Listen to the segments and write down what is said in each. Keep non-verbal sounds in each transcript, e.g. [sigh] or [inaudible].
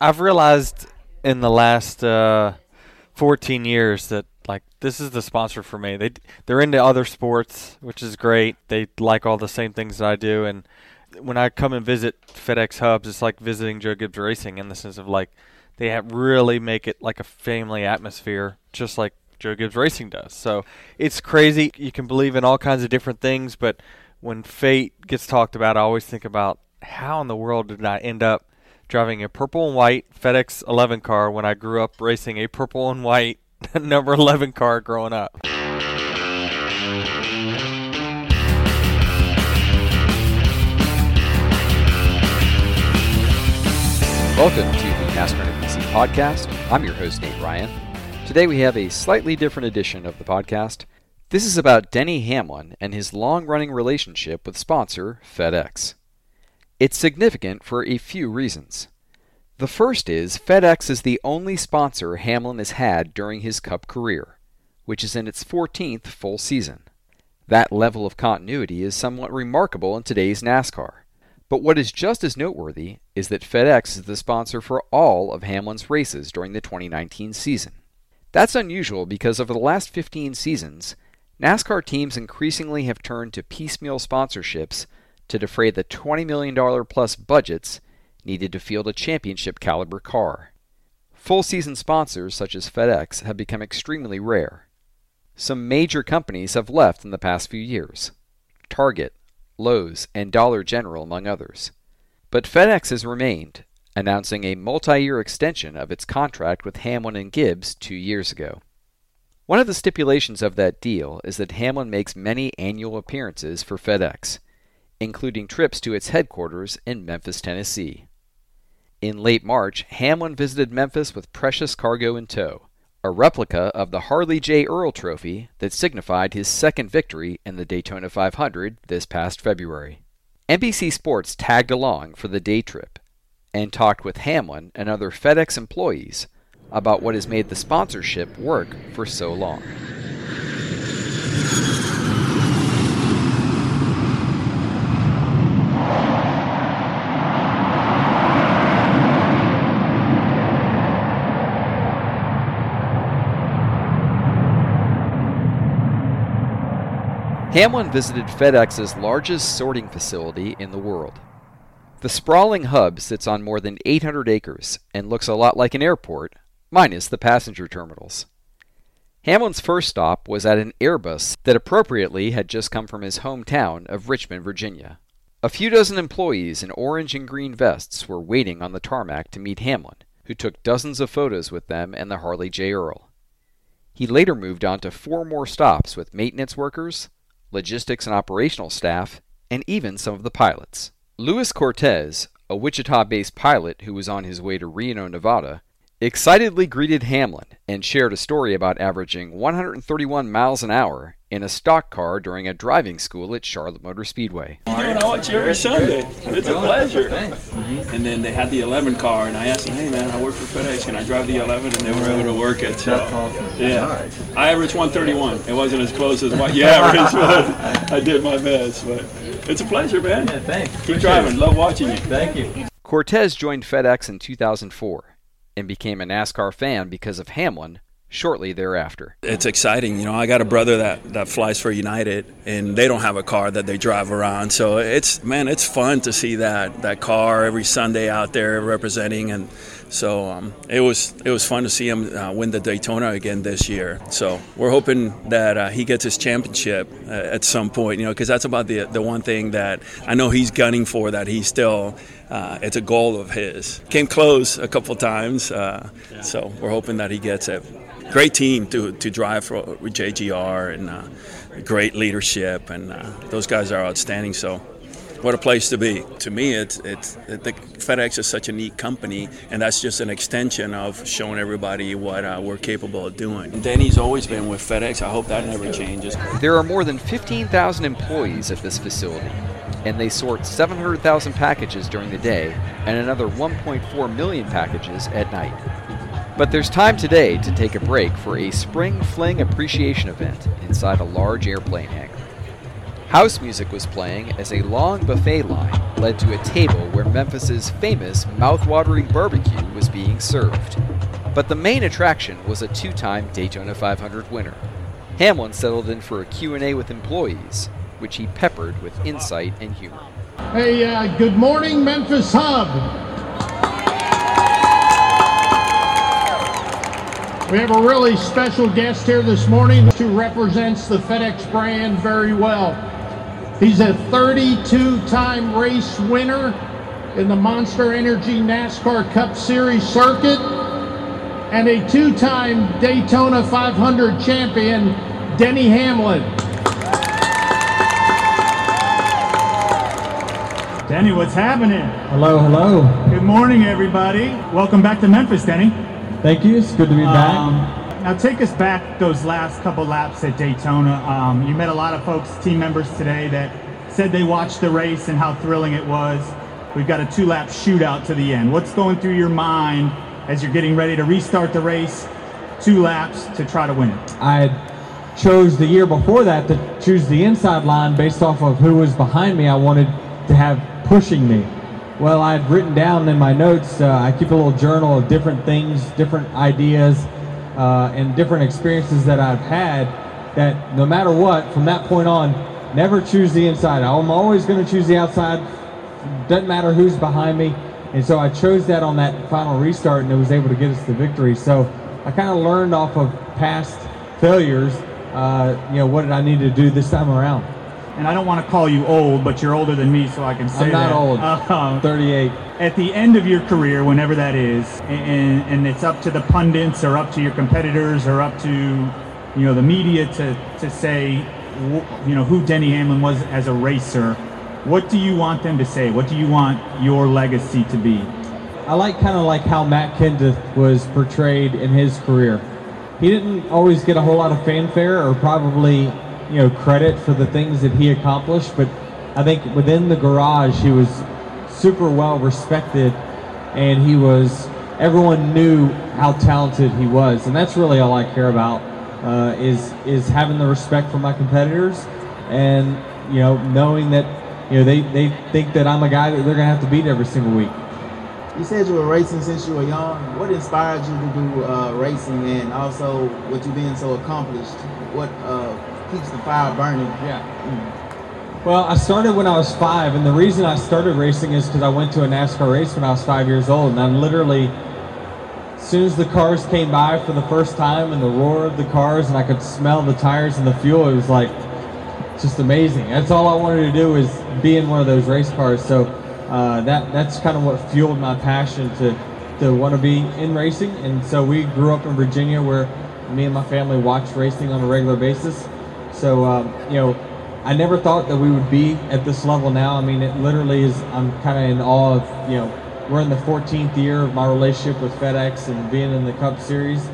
I've realized in the last uh, 14 years that like this is the sponsor for me. They they're into other sports, which is great. They like all the same things that I do, and when I come and visit FedEx hubs, it's like visiting Joe Gibbs Racing in the sense of like they really make it like a family atmosphere, just like Joe Gibbs Racing does. So it's crazy. You can believe in all kinds of different things, but when fate gets talked about, I always think about how in the world did I end up driving a purple and white FedEx 11 car when I grew up racing a purple and white [laughs] number 11 car growing up. Welcome to the NASCAR NBC podcast. I'm your host, Nate Ryan. Today we have a slightly different edition of the podcast. This is about Denny Hamlin and his long running relationship with sponsor FedEx. It's significant for a few reasons. The first is FedEx is the only sponsor Hamlin has had during his Cup career, which is in its 14th full season. That level of continuity is somewhat remarkable in today's NASCAR. But what is just as noteworthy is that FedEx is the sponsor for all of Hamlin's races during the 2019 season. That's unusual because over the last 15 seasons, NASCAR teams increasingly have turned to piecemeal sponsorships to defray the $20 million plus budgets needed to field a championship caliber car. Full season sponsors such as FedEx have become extremely rare. Some major companies have left in the past few years Target, Lowe's, and Dollar General, among others. But FedEx has remained, announcing a multi year extension of its contract with Hamlin and Gibbs two years ago. One of the stipulations of that deal is that Hamlin makes many annual appearances for FedEx, including trips to its headquarters in Memphis, Tennessee. In late March, Hamlin visited Memphis with precious cargo in tow, a replica of the Harley J. Earl Trophy that signified his second victory in the Daytona 500 this past February. NBC Sports tagged along for the day trip and talked with Hamlin and other FedEx employees about what has made the sponsorship work for so long. Hamlin visited FedEx's largest sorting facility in the world. The sprawling hub sits on more than 800 acres and looks a lot like an airport, minus the passenger terminals. Hamlin's first stop was at an Airbus that appropriately had just come from his hometown of Richmond, Virginia. A few dozen employees in orange and green vests were waiting on the tarmac to meet Hamlin, who took dozens of photos with them and the Harley J. Earl. He later moved on to four more stops with maintenance workers, logistics and operational staff, and even some of the pilots. Luis Cortez, a Wichita based pilot who was on his way to Reno, Nevada, excitedly greeted Hamlin and shared a story about averaging 131 miles an hour in a stock car during a driving school at Charlotte Motor Speedway. I watch you every Sunday. It's a pleasure. Mm-hmm. And then they had the 11 car, and I asked them, hey man, I work for FedEx, can I drive the 11? And they were able to work it. So, yeah. I averaged 131. It wasn't as close as what you averaged, but I did my best. But it's a pleasure, man. Yeah, thanks. Keep Appreciate driving. it. Love watching you. Thank you. Cortez joined FedEx in 2004 and became a NASCAR fan because of Hamlin, shortly thereafter. It's exciting. You know, I got a brother that, that flies for United, and they don't have a car that they drive around. So it's, man, it's fun to see that, that car every Sunday out there representing. And so um, it was it was fun to see him uh, win the Daytona again this year. So we're hoping that uh, he gets his championship uh, at some point, you know, because that's about the the one thing that I know he's gunning for. That he's still uh, it's a goal of his. Came close a couple times, uh, so we're hoping that he gets it great team to, to drive for, with JGR and uh, great leadership, and uh, those guys are outstanding. So, what a place to be. To me, it's it's it, the, FedEx is such a neat company, and that's just an extension of showing everybody what uh, we're capable of doing. Danny's always been with FedEx. I hope that never changes. There are more than 15,000 employees at this facility, and they sort 700,000 packages during the day and another 1.4 million packages at night. But there's time today to take a break for a spring fling appreciation event inside a large airplane hangar. House music was playing as a long buffet line led to a table where Memphis's famous mouth-watering barbecue was being served. But the main attraction was a two-time Daytona 500 winner. Hamlin settled in for a Q&A with employees, which he peppered with insight and humor. Hey, uh, good morning, Memphis Hub. We have a really special guest here this morning who represents the FedEx brand very well. He's a 32-time race winner in the Monster Energy NASCAR Cup Series circuit and a two-time Daytona 500 champion, Denny Hamlin. Denny, what's happening? Hello, hello. Good morning, everybody. Welcome back to Memphis, Denny. Thank you. It's good to be back. Um, now take us back those last couple laps at Daytona. Um, you met a lot of folks, team members today that said they watched the race and how thrilling it was. We've got a two-lap shootout to the end. What's going through your mind as you're getting ready to restart the race, two laps to try to win it? I chose the year before that to choose the inside line based off of who was behind me. I wanted to have pushing me. Well, I'd written down in my notes, uh, I keep a little journal of different things, different ideas, uh, and different experiences that I've had that no matter what, from that point on, never choose the inside. I'm always going to choose the outside. Doesn't matter who's behind me. And so I chose that on that final restart, and it was able to get us the victory. So I kind of learned off of past failures, uh, you know, what did I need to do this time around and I don't want to call you old, but you're older than me, so I can say I'm not that. old. Uh, 38. At the end of your career, whenever that is, and, and it's up to the pundits or up to your competitors or up to, you know, the media to, to say, you know, who Denny Hamlin was as a racer, what do you want them to say? What do you want your legacy to be? I like kind of like how Matt Kenseth was portrayed in his career. He didn't always get a whole lot of fanfare or probably you know credit for the things that he accomplished, but I think within the garage he was super well respected, and he was everyone knew how talented he was, and that's really all I care about uh, is is having the respect for my competitors, and you know knowing that you know they they think that I'm a guy that they're gonna have to beat every single week. You said you were racing since you were young. What inspired you to do uh, racing, and also with you being so accomplished? What uh, keeps the fire burning. Yeah. Well, I started when I was five, and the reason I started racing is because I went to a NASCAR race when I was five years old, and I literally, as soon as the cars came by for the first time and the roar of the cars, and I could smell the tires and the fuel, it was like just amazing. That's all I wanted to do was be in one of those race cars. So uh, that that's kind of what fueled my passion to to want to be in racing. And so we grew up in Virginia, where me and my family watched racing on a regular basis. So, um, you know, I never thought that we would be at this level now. I mean, it literally is, I'm kind of in awe of, you know, we're in the 14th year of my relationship with FedEx and being in the Cup Series.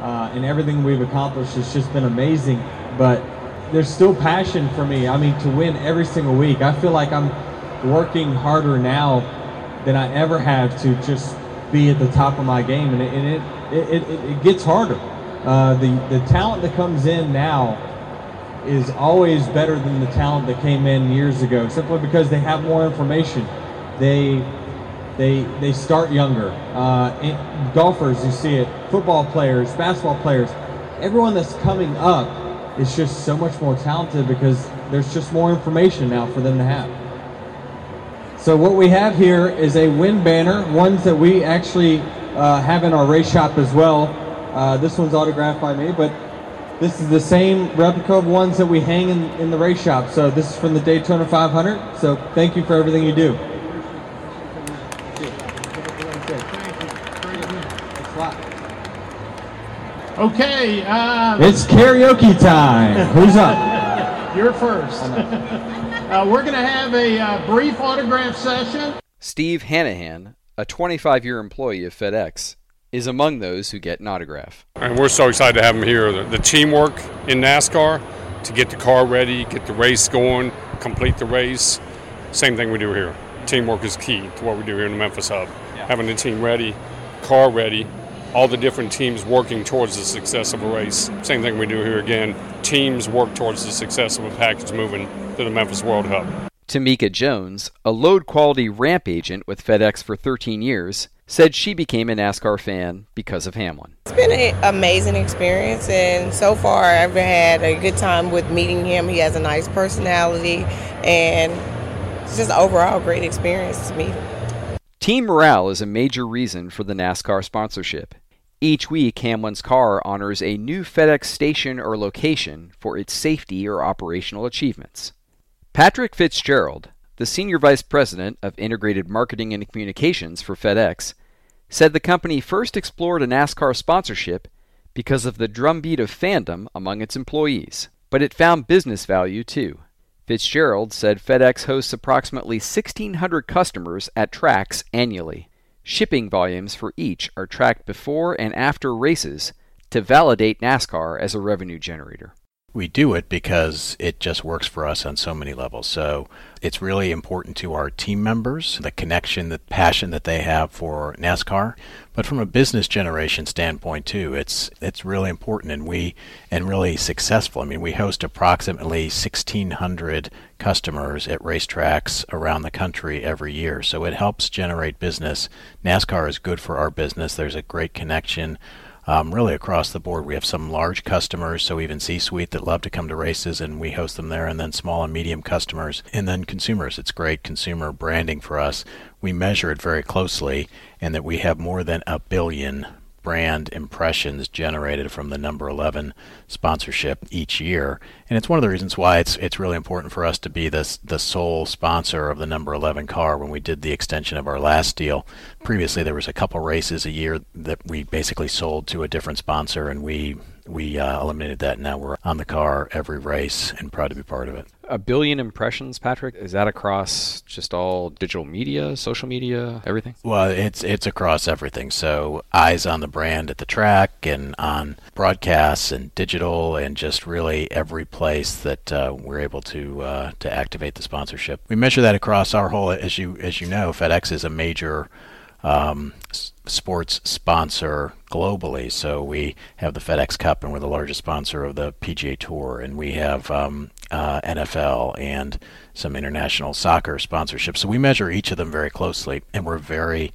Uh, and everything we've accomplished has just been amazing. But there's still passion for me. I mean, to win every single week. I feel like I'm working harder now than I ever have to just be at the top of my game. And it, and it, it, it, it gets harder. Uh, the, the talent that comes in now is always better than the talent that came in years ago, simply because they have more information. They they they start younger. Uh, golfers, you see it. Football players, basketball players, everyone that's coming up is just so much more talented because there's just more information now for them to have. So what we have here is a win banner, ones that we actually uh, have in our race shop as well. Uh, this one's autographed by me, but this is the same replica of ones that we hang in, in the race shop. So this is from the Daytona 500. So thank you for everything you do. Okay. Uh, It's karaoke time. Who's up? [laughs] You're first. [laughs] uh, we're going to have a uh, brief autograph session. Steve Hanahan, a 25 year employee of FedEx, is among those who get an autograph. And we're so excited to have him here. The, the teamwork in NASCAR to get the car ready, get the race going, complete the race. Same thing we do here. Teamwork is key to what we do here in the Memphis Hub. Having the team ready, car ready, all the different teams working towards the success of a race. Same thing we do here again. Teams work towards the success of a package moving to the Memphis World Hub. Tamika Jones, a load quality ramp agent with FedEx for 13 years, said she became a NASCAR fan because of Hamlin. It's been an amazing experience, and so far I've had a good time with meeting him. He has a nice personality, and it's just overall a great experience to meet him. Team morale is a major reason for the NASCAR sponsorship. Each week, Hamlin's car honors a new FedEx station or location for its safety or operational achievements. Patrick Fitzgerald, the Senior Vice President of Integrated Marketing and Communications for FedEx, said the company first explored a NASCAR sponsorship because of the drumbeat of fandom among its employees, but it found business value too. Fitzgerald said FedEx hosts approximately 1,600 customers at tracks annually. Shipping volumes for each are tracked before and after races to validate NASCAR as a revenue generator. We do it because it just works for us on so many levels. So it's really important to our team members, the connection, the passion that they have for NASCAR. But from a business generation standpoint too, it's it's really important and we and really successful. I mean, we host approximately 1600 customers at racetracks around the country every year. So it helps generate business. NASCAR is good for our business. There's a great connection um, really across the board. We have some large customers, so even C Suite that love to come to races, and we host them there, and then small and medium customers, and then consumers. It's great consumer branding for us. We measure it very closely, and that we have more than a billion brand impressions generated from the number 11 sponsorship each year. And it's one of the reasons why it's it's really important for us to be the the sole sponsor of the number 11 car. When we did the extension of our last deal previously there was a couple races a year that we basically sold to a different sponsor and we we uh, eliminated that now we're on the car every race and proud to be part of it a billion impressions, Patrick. Is that across just all digital media, social media, everything? Well, it's it's across everything. So eyes on the brand at the track and on broadcasts and digital and just really every place that uh, we're able to uh, to activate the sponsorship. We measure that across our whole. As you as you know, FedEx is a major. Um, sports sponsor globally. So we have the FedEx Cup, and we're the largest sponsor of the PGA Tour, and we have um, uh, NFL and some international soccer sponsorships. So we measure each of them very closely, and we're very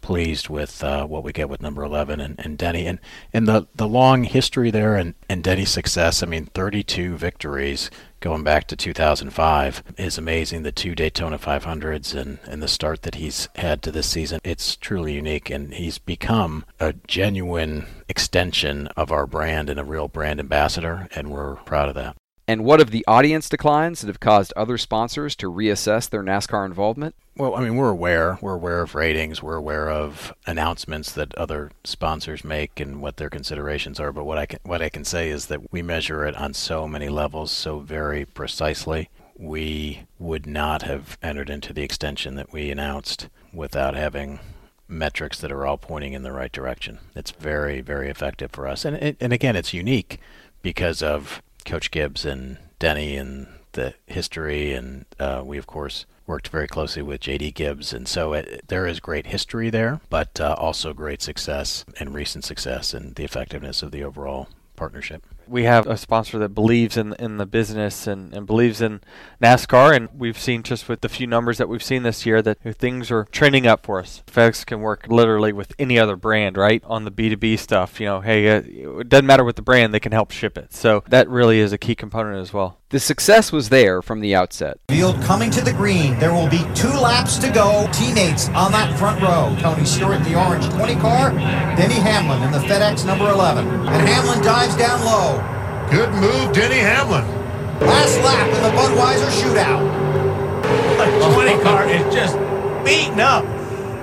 pleased with uh, what we get with number 11 and, and Denny and and the the long history there and, and Denny's success I mean 32 victories going back to 2005 is amazing the two Daytona 500s and and the start that he's had to this season. It's truly unique and he's become a genuine extension of our brand and a real brand ambassador and we're proud of that and what of the audience declines that have caused other sponsors to reassess their NASCAR involvement? Well, I mean, we're aware. We're aware of ratings. We're aware of announcements that other sponsors make and what their considerations are. But what I can what I can say is that we measure it on so many levels, so very precisely. We would not have entered into the extension that we announced without having metrics that are all pointing in the right direction. It's very, very effective for us. And and again, it's unique because of Coach Gibbs and Denny and the history, and uh, we of course worked very closely with JD Gibbs, and so it, there is great history there, but uh, also great success and recent success and the effectiveness of the overall partnership. We have a sponsor that believes in in the business and, and believes in NASCAR, and we've seen just with the few numbers that we've seen this year that things are trending up for us. FedEx can work literally with any other brand, right? On the B2B stuff, you know, hey, uh, it doesn't matter what the brand, they can help ship it. So that really is a key component as well. The success was there from the outset. Field coming to the green. There will be two laps to go. Teammates on that front row. Tony Stewart in the orange 20 car. Denny Hamlin in the FedEx number 11. And Hamlin dives down low. Good move, Denny Hamlin. Last lap in the Budweiser shootout. The 20 car is just beaten up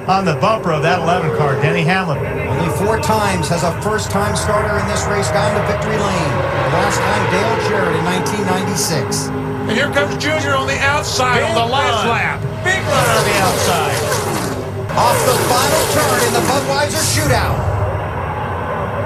on the bumper of that 11 car, Denny Hamlin. Only four times has a first-time starter in this race gone to victory lane. The last time Dale Jarrett in 1996. And here comes Junior on the outside Big on the last run. lap. Big run on the outside. Off the final turn in the Budweiser shootout.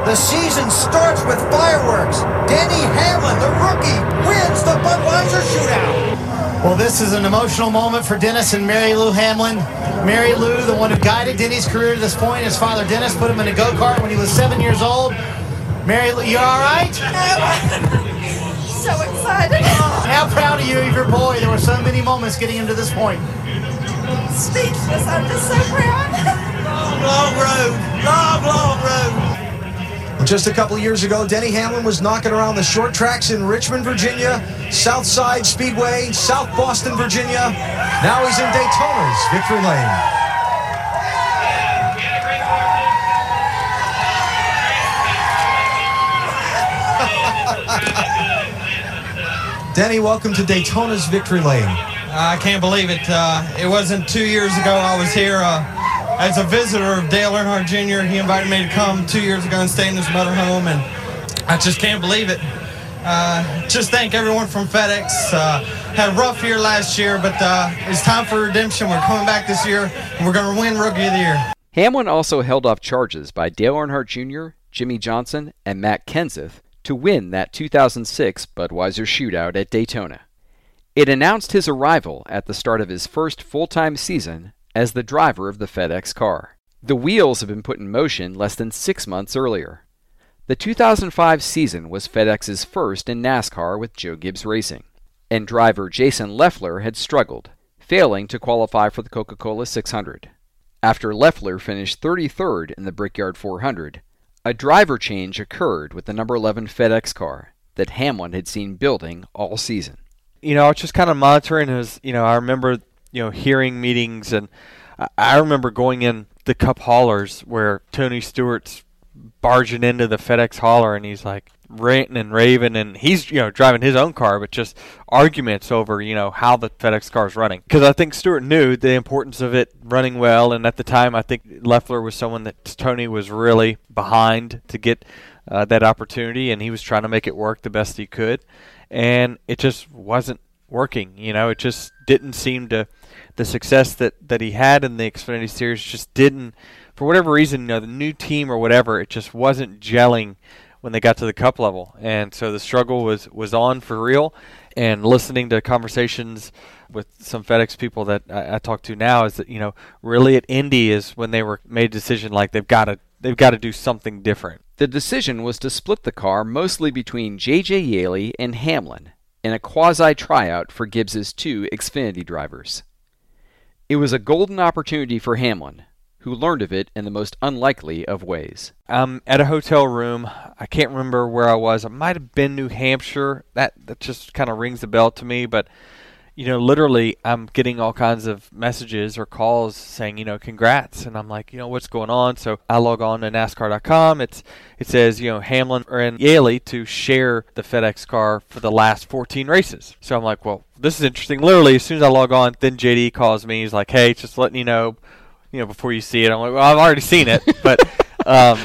The season starts with fireworks. Denny Hamlin, the rookie, wins the Budweiser shootout. Well, this is an emotional moment for Dennis and Mary Lou Hamlin. Mary Lou, the one who guided Denny's career to this point, his father Dennis put him in a go-kart when he was seven years old. Mary Lou, you all right? so excited. How proud are you of your boy? There were so many moments getting him to this point. Speechless. I'm just so proud. Long, long road. Long, long road. Just a couple years ago, Denny Hamlin was knocking around the short tracks in Richmond, Virginia, Southside Speedway, South Boston, Virginia. Now he's in Daytona's Victory Lane. [laughs] Denny, welcome to Daytona's Victory Lane. I can't believe it. Uh, it wasn't two years ago I was here uh, as a visitor of Dale Earnhardt Jr. He invited me to come two years ago and stay in his motorhome, and I just can't believe it. Uh, just thank everyone from FedEx. Uh, had a rough year last year, but uh, it's time for redemption. We're coming back this year, and we're going to win Rookie of the Year. Hamlin also held off charges by Dale Earnhardt Jr., Jimmie Johnson, and Matt Kenseth to win that 2006 Budweiser shootout at Daytona. It announced his arrival at the start of his first full time season as the driver of the FedEx car. The wheels had been put in motion less than six months earlier. The 2005 season was FedEx's first in NASCAR with Joe Gibbs Racing, and driver Jason Leffler had struggled, failing to qualify for the Coca Cola 600. After Leffler finished 33rd in the Brickyard 400, a driver change occurred with the number 11 FedEx car that Hamlin had seen building all season. You know, I was just kind of monitoring his, you know, I remember, you know, hearing meetings. And I- remember going in the cup haulers where Tony Stewart's barging into the FedEx hauler and he's like ranting and raving. And he's you know driving his own car but just arguments over you know how the FedEx car is running. Because I think Stewart knew the importance of it running well. And at the time I think Leffler was someone that Tony was really behind to get uh, that opportunity. And he was trying to make it work the best he could. And it just wasn't working you know it just didn't seem to the success that that he had in the Xfinity series just didn't for whatever reason, you know, the new team or whatever, it just wasn't gelling when they got to the cup level. And so the struggle was, was on for real. And listening to conversations with some FedEx people that I, I talk to now is that, you know, really at Indy is when they were made a decision like they've got to they've got to do something different. The decision was to split the car mostly between J.J. Yeley and Hamlin in a quasi tryout for Gibbs's two Xfinity drivers. It was a golden opportunity for Hamlin, who learned of it in the most unlikely of ways. I'm at a hotel room. I can't remember where I was. It might have been New Hampshire. That that just kind of rings a bell to me. But you know, literally, I'm getting all kinds of messages or calls saying, you know, congrats, and I'm like, you know, what's going on? So I log on to NASCAR.com. It's it says, you know, Hamlin and Yeley to share the FedEx car for the last 14 races. So I'm like, well, this is interesting. Literally, as soon as I log on, then JD calls me. He's like, hey, just letting you know you know, before you see it. I'm like, well, I've already seen it, but [laughs] um,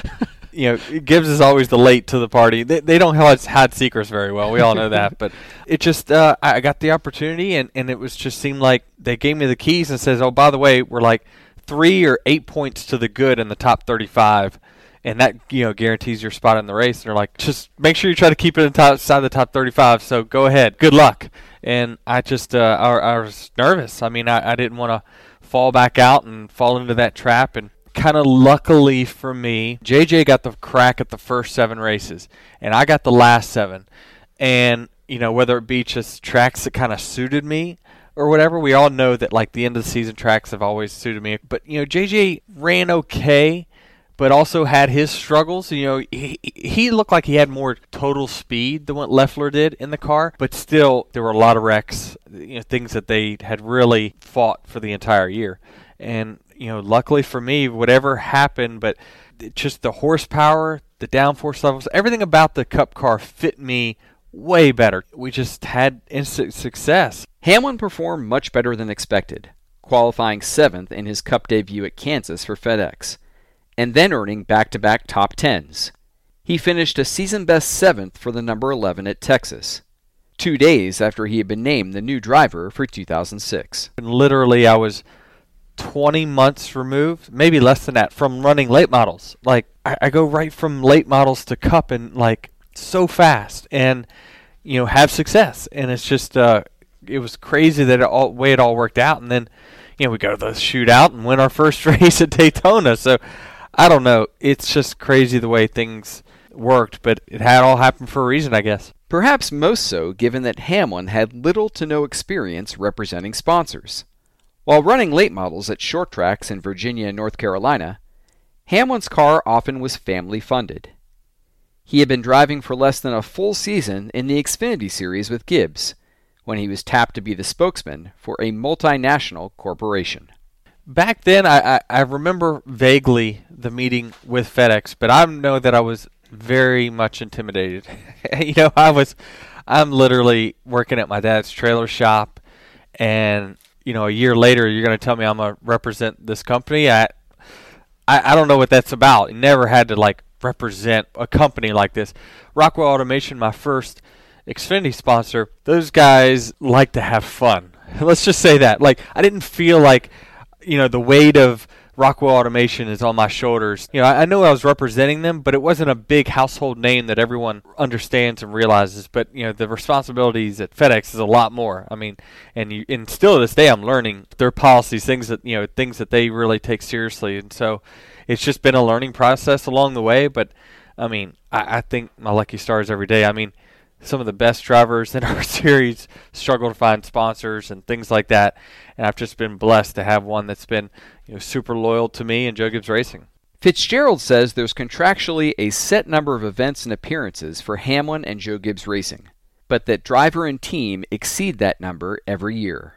you know, Gibbs is always the late to the party. They, they don't hide, secrets very well. We all know that, but [laughs] it just uh, I got the opportunity, and and it was just seemed like they gave me the keys and says, oh, by the way, we're like three or eight points to the good in the top 35. And that you know guarantees your spot in the race. And they're like, just make sure you try to keep it inside the top 35. So go ahead, good luck. And I just uh, I, I was nervous. I mean, I, I didn't want to fall back out and fall into that trap and kind of luckily for me, JJ got the crack at the first seven races, and I got the last seven. And you know, whether it be just tracks that kind of suited me or whatever, we all know that like the end of the season tracks have always suited me. But you know, JJ ran okay, but also had his struggles. You know, he, he looked like he had more total speed than what Leffler did in the car, but still there were a lot of wrecks. You know, things that they had really fought for the entire year. And you know, luckily for me, whatever happened, but just the horsepower, the downforce levels, everything about the Cup car fit me way better. We just had instant success. Hamlin performed much better than expected, qualifying seventh in his Cup debut at Kansas for FedEx, and then earning back to back top tens. He finished a season best seventh for the number 11 at Texas, two days after he had been named the new driver for 2006. And literally, I was 20 months removed, maybe less than that, from running late models. Like, I, I go right from late models to Cup and, like, so fast and, you know, have success. And it's just, uh, it was crazy that it all way it all worked out. And then, you know, we go to the shootout and win our first [laughs] race at Daytona. So, I don't know. It's just crazy the way things worked, but it had all happened for a reason, I guess. Perhaps most so given that Hamlin had little to no experience representing sponsors. While running late models at short tracks in Virginia and North Carolina, Hamlin's car often was family funded. He had been driving for less than a full season in the Xfinity Series with Gibbs when he was tapped to be the spokesman for a multinational corporation. Back then, I, I, I remember vaguely the meeting with FedEx, but I know that I was very much intimidated. [laughs] you know, I was, I'm literally working at my dad's trailer shop, and you know, a year later, you're going to tell me I'm going to represent this company. I, I, I don't know what that's about. never had to like represent a company like this. Rockwell Automation, my first Xfinity sponsor. Those guys like to have fun. [laughs] Let's just say that. Like, I didn't feel like, you know, the weight of Rockwell Automation is on my shoulders. You know, I, I know I was representing them, but it wasn't a big household name that everyone understands and realizes. But you know, the responsibilities at FedEx is a lot more. I mean, and you, and still to this day, I'm learning their policies, things that you know, things that they really take seriously, and so it's just been a learning process along the way. But I mean, I, I think my lucky stars every day. I mean some of the best drivers in [laughs] our series struggle to find sponsors and things like that. And I've just been blessed to have one that's been you know, super loyal to me and Joe Gibbs Racing. Fitzgerald says there's contractually a set number of events and appearances for Hamlin and Joe Gibbs Racing, but that driver and team exceed that number every year.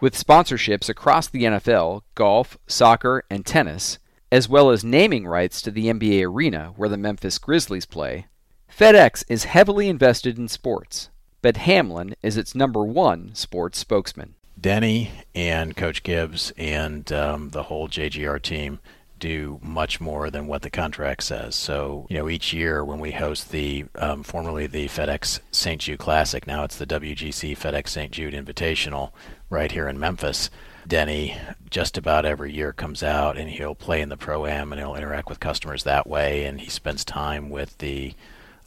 With sponsorships across the NFL, golf, soccer, and tennis, as well as naming rights to the NBA arena where the Memphis Grizzlies play, FedEx is heavily invested in sports, but Hamlin is its number one sports spokesman. Denny and Coach Gibbs and um, the whole JGR team do much more than what the contract says. So, you know, each year when we host the um, formerly the FedEx St. Jude Classic, now it's the WGC FedEx St. Jude Invitational right here in Memphis. Denny just about every year comes out and he'll play in the pro am and he'll interact with customers that way and he spends time with the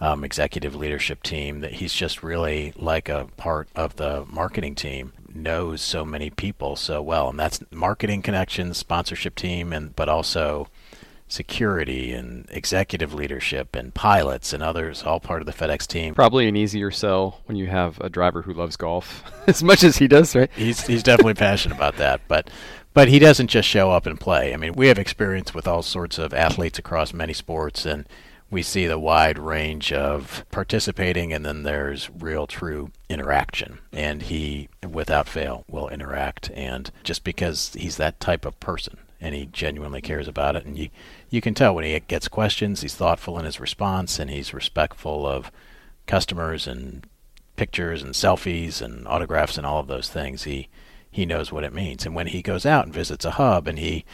um, executive leadership team that he's just really like a part of the marketing team knows so many people so well and that's marketing connections sponsorship team and but also security and executive leadership and pilots and others all part of the FedEx team. Probably an easier sell when you have a driver who loves golf [laughs] as much as he does, right? He's he's definitely passionate about that, but but he doesn't just show up and play. I mean, we have experience with all sorts of athletes across many sports and we see the wide range of participating, and then there's real, true interaction. And he, without fail, will interact. And just because he's that type of person and he genuinely cares about it, and you, you can tell when he gets questions, he's thoughtful in his response, and he's respectful of customers and pictures and selfies and autographs and all of those things. He he knows what it means. And when he goes out and visits a hub and he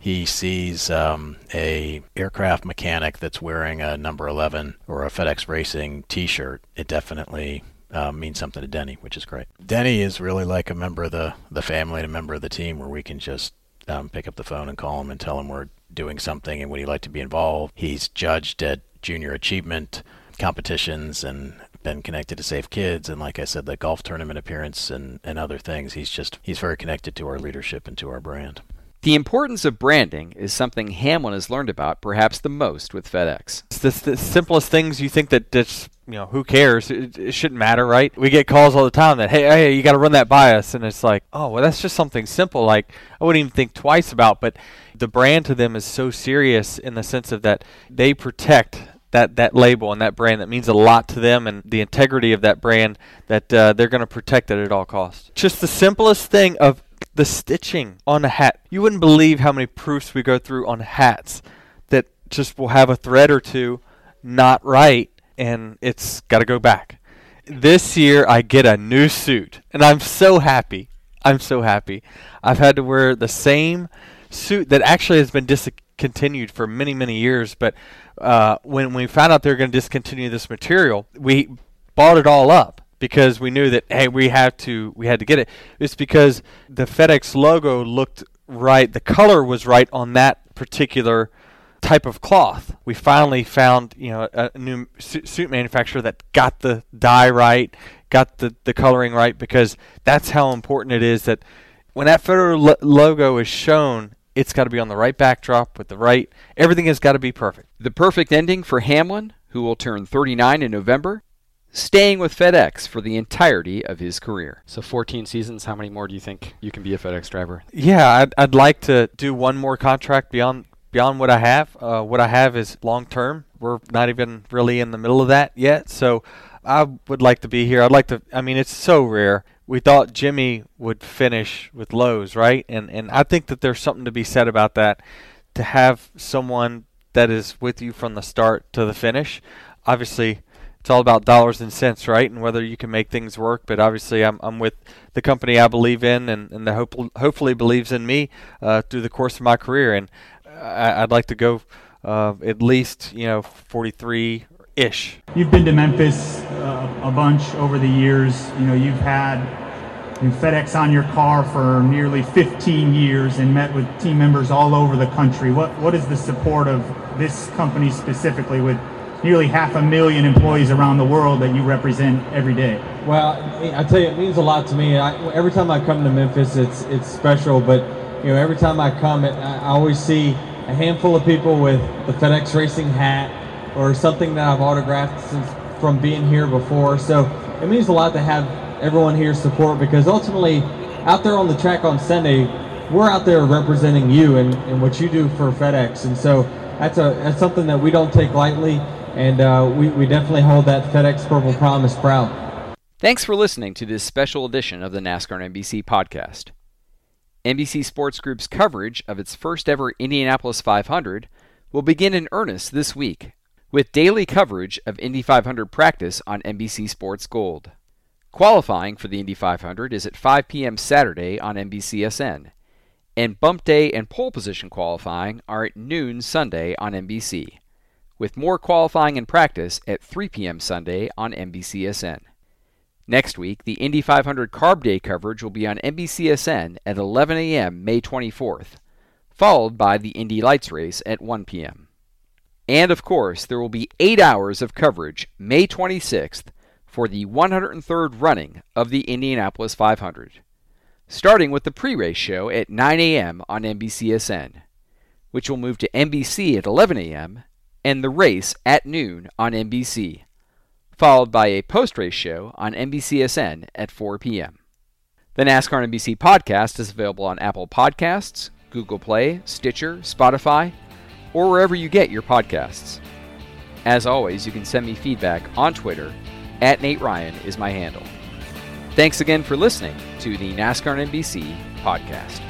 he sees um, a aircraft mechanic that's wearing a number 11 or a FedEx Racing T-shirt, it definitely uh, means something to Denny, which is great. Denny is really like a member of the the family and a member of the team, where we can just um, pick up the phone and call him and tell him we're doing something and would he like to be involved. He's judged at junior achievement competitions and been connected to Safe Kids and like I said, the golf tournament appearance and, and other things. He's just he's very connected to our leadership and to our brand. The importance of branding is something Hamlin has learned about perhaps the most with FedEx. It's the, the simplest things you think that just you know who cares? It, it, shouldn't matter, right? We get calls all the time that hey, hey, you got to run that by us, and it's like, oh, well, that's just something simple. Like I wouldn't even think twice about. But the brand to them is so serious in the sense of that they protect that that label and that brand that means a lot to them and the integrity of that brand that uh, they're going to protect it at all costs. Just the simplest thing of the stitching on a hat. You wouldn't believe how many proofs we go through on hats that just will have a thread or two not right and it's got to go back. This year I get a new suit and I'm so happy. I'm so happy. I've had to wear the same suit that actually has been discontinued for many, many years, but uh, when we found out they were going to discontinue this material, we bought it all up because we knew that hey, we have to we had to get it. It's because the FedEx logo looked right, the color was right on that particular type of cloth. We finally found you know a, new suit manufacturer that got the dye right, got the the coloring right because that's how important it is that when that FedEx lo- logo is shown it's got to be on the right backdrop with the right. Everything has got to be perfect. The perfect ending for Hamlin, who will turn 39 in November, staying with FedEx for the entirety of his career. So 14 seasons, how many more do you think you can be a FedEx driver? Yeah, I'd, I'd like to do one more contract beyond beyond what I have. Uh, what I have is long term. We're not even really in the middle of that yet, so I would like to be here. I'd like to. I mean, it's so rare we thought Jimmy would finish with Lowe's, right? And and I think that there's something to be said about that. To have someone that is with you from the start to the finish. Obviously, it's all about dollars and cents, right? And whether you can make things work. But obviously, I'm I'm with the company I believe in, and and that hope, hopefully believes in me uh, through the course of my career. And I, would like to go uh, at least you know 43 ish. You've been to Memphis uh, a bunch over the years. You know, you've had FedEx on your car for nearly 15 years and met with team members all over the country. What what is the support of this company specifically with nearly half a million employees around the world that you represent every day? Well, I tell you, it means a lot to me. I, every time I come to Memphis, it's it's special. But you know, every time I come, it, I always see a handful of people with the FedEx Racing hat or something that I've autographed since from being here before. So it means a lot to have everyone here support because ultimately, out there on the track on Sunday, we're out there representing you and, and what you do for FedEx. And so that's a that's something that we don't take lightly, and uh, we, we definitely hold that FedEx Purple Promise proud. Thanks for listening to this special edition of the NASCAR NBC podcast. NBC Sports Group's coverage of its first ever Indianapolis 500 will begin in earnest this week with daily coverage of Indy 500 practice on NBC Sports Gold. Qualifying for the Indy 500 is at 5 p.m. Saturday on NBCSN, and bump day and pole position qualifying are at noon Sunday on NBC, with more qualifying and practice at 3 p.m. Sunday on NBCSN. Next week, the Indy 500 Carb Day coverage will be on NBCSN at 11 a.m. May 24th, followed by the Indy Lights race at 1 p.m. And of course, there will be eight hours of coverage May 26th for the 103rd running of the Indianapolis 500, starting with the pre race show at 9 a.m. on NBCSN, which will move to NBC at 11 a.m., and the race at noon on NBC, followed by a post race show on NBCSN at 4 p.m. The NASCAR NBC podcast is available on Apple Podcasts, Google Play, Stitcher, Spotify, or wherever you get your podcasts. As always, you can send me feedback on Twitter. At Nate Ryan is my handle. Thanks again for listening to the NASCAR NBC podcast.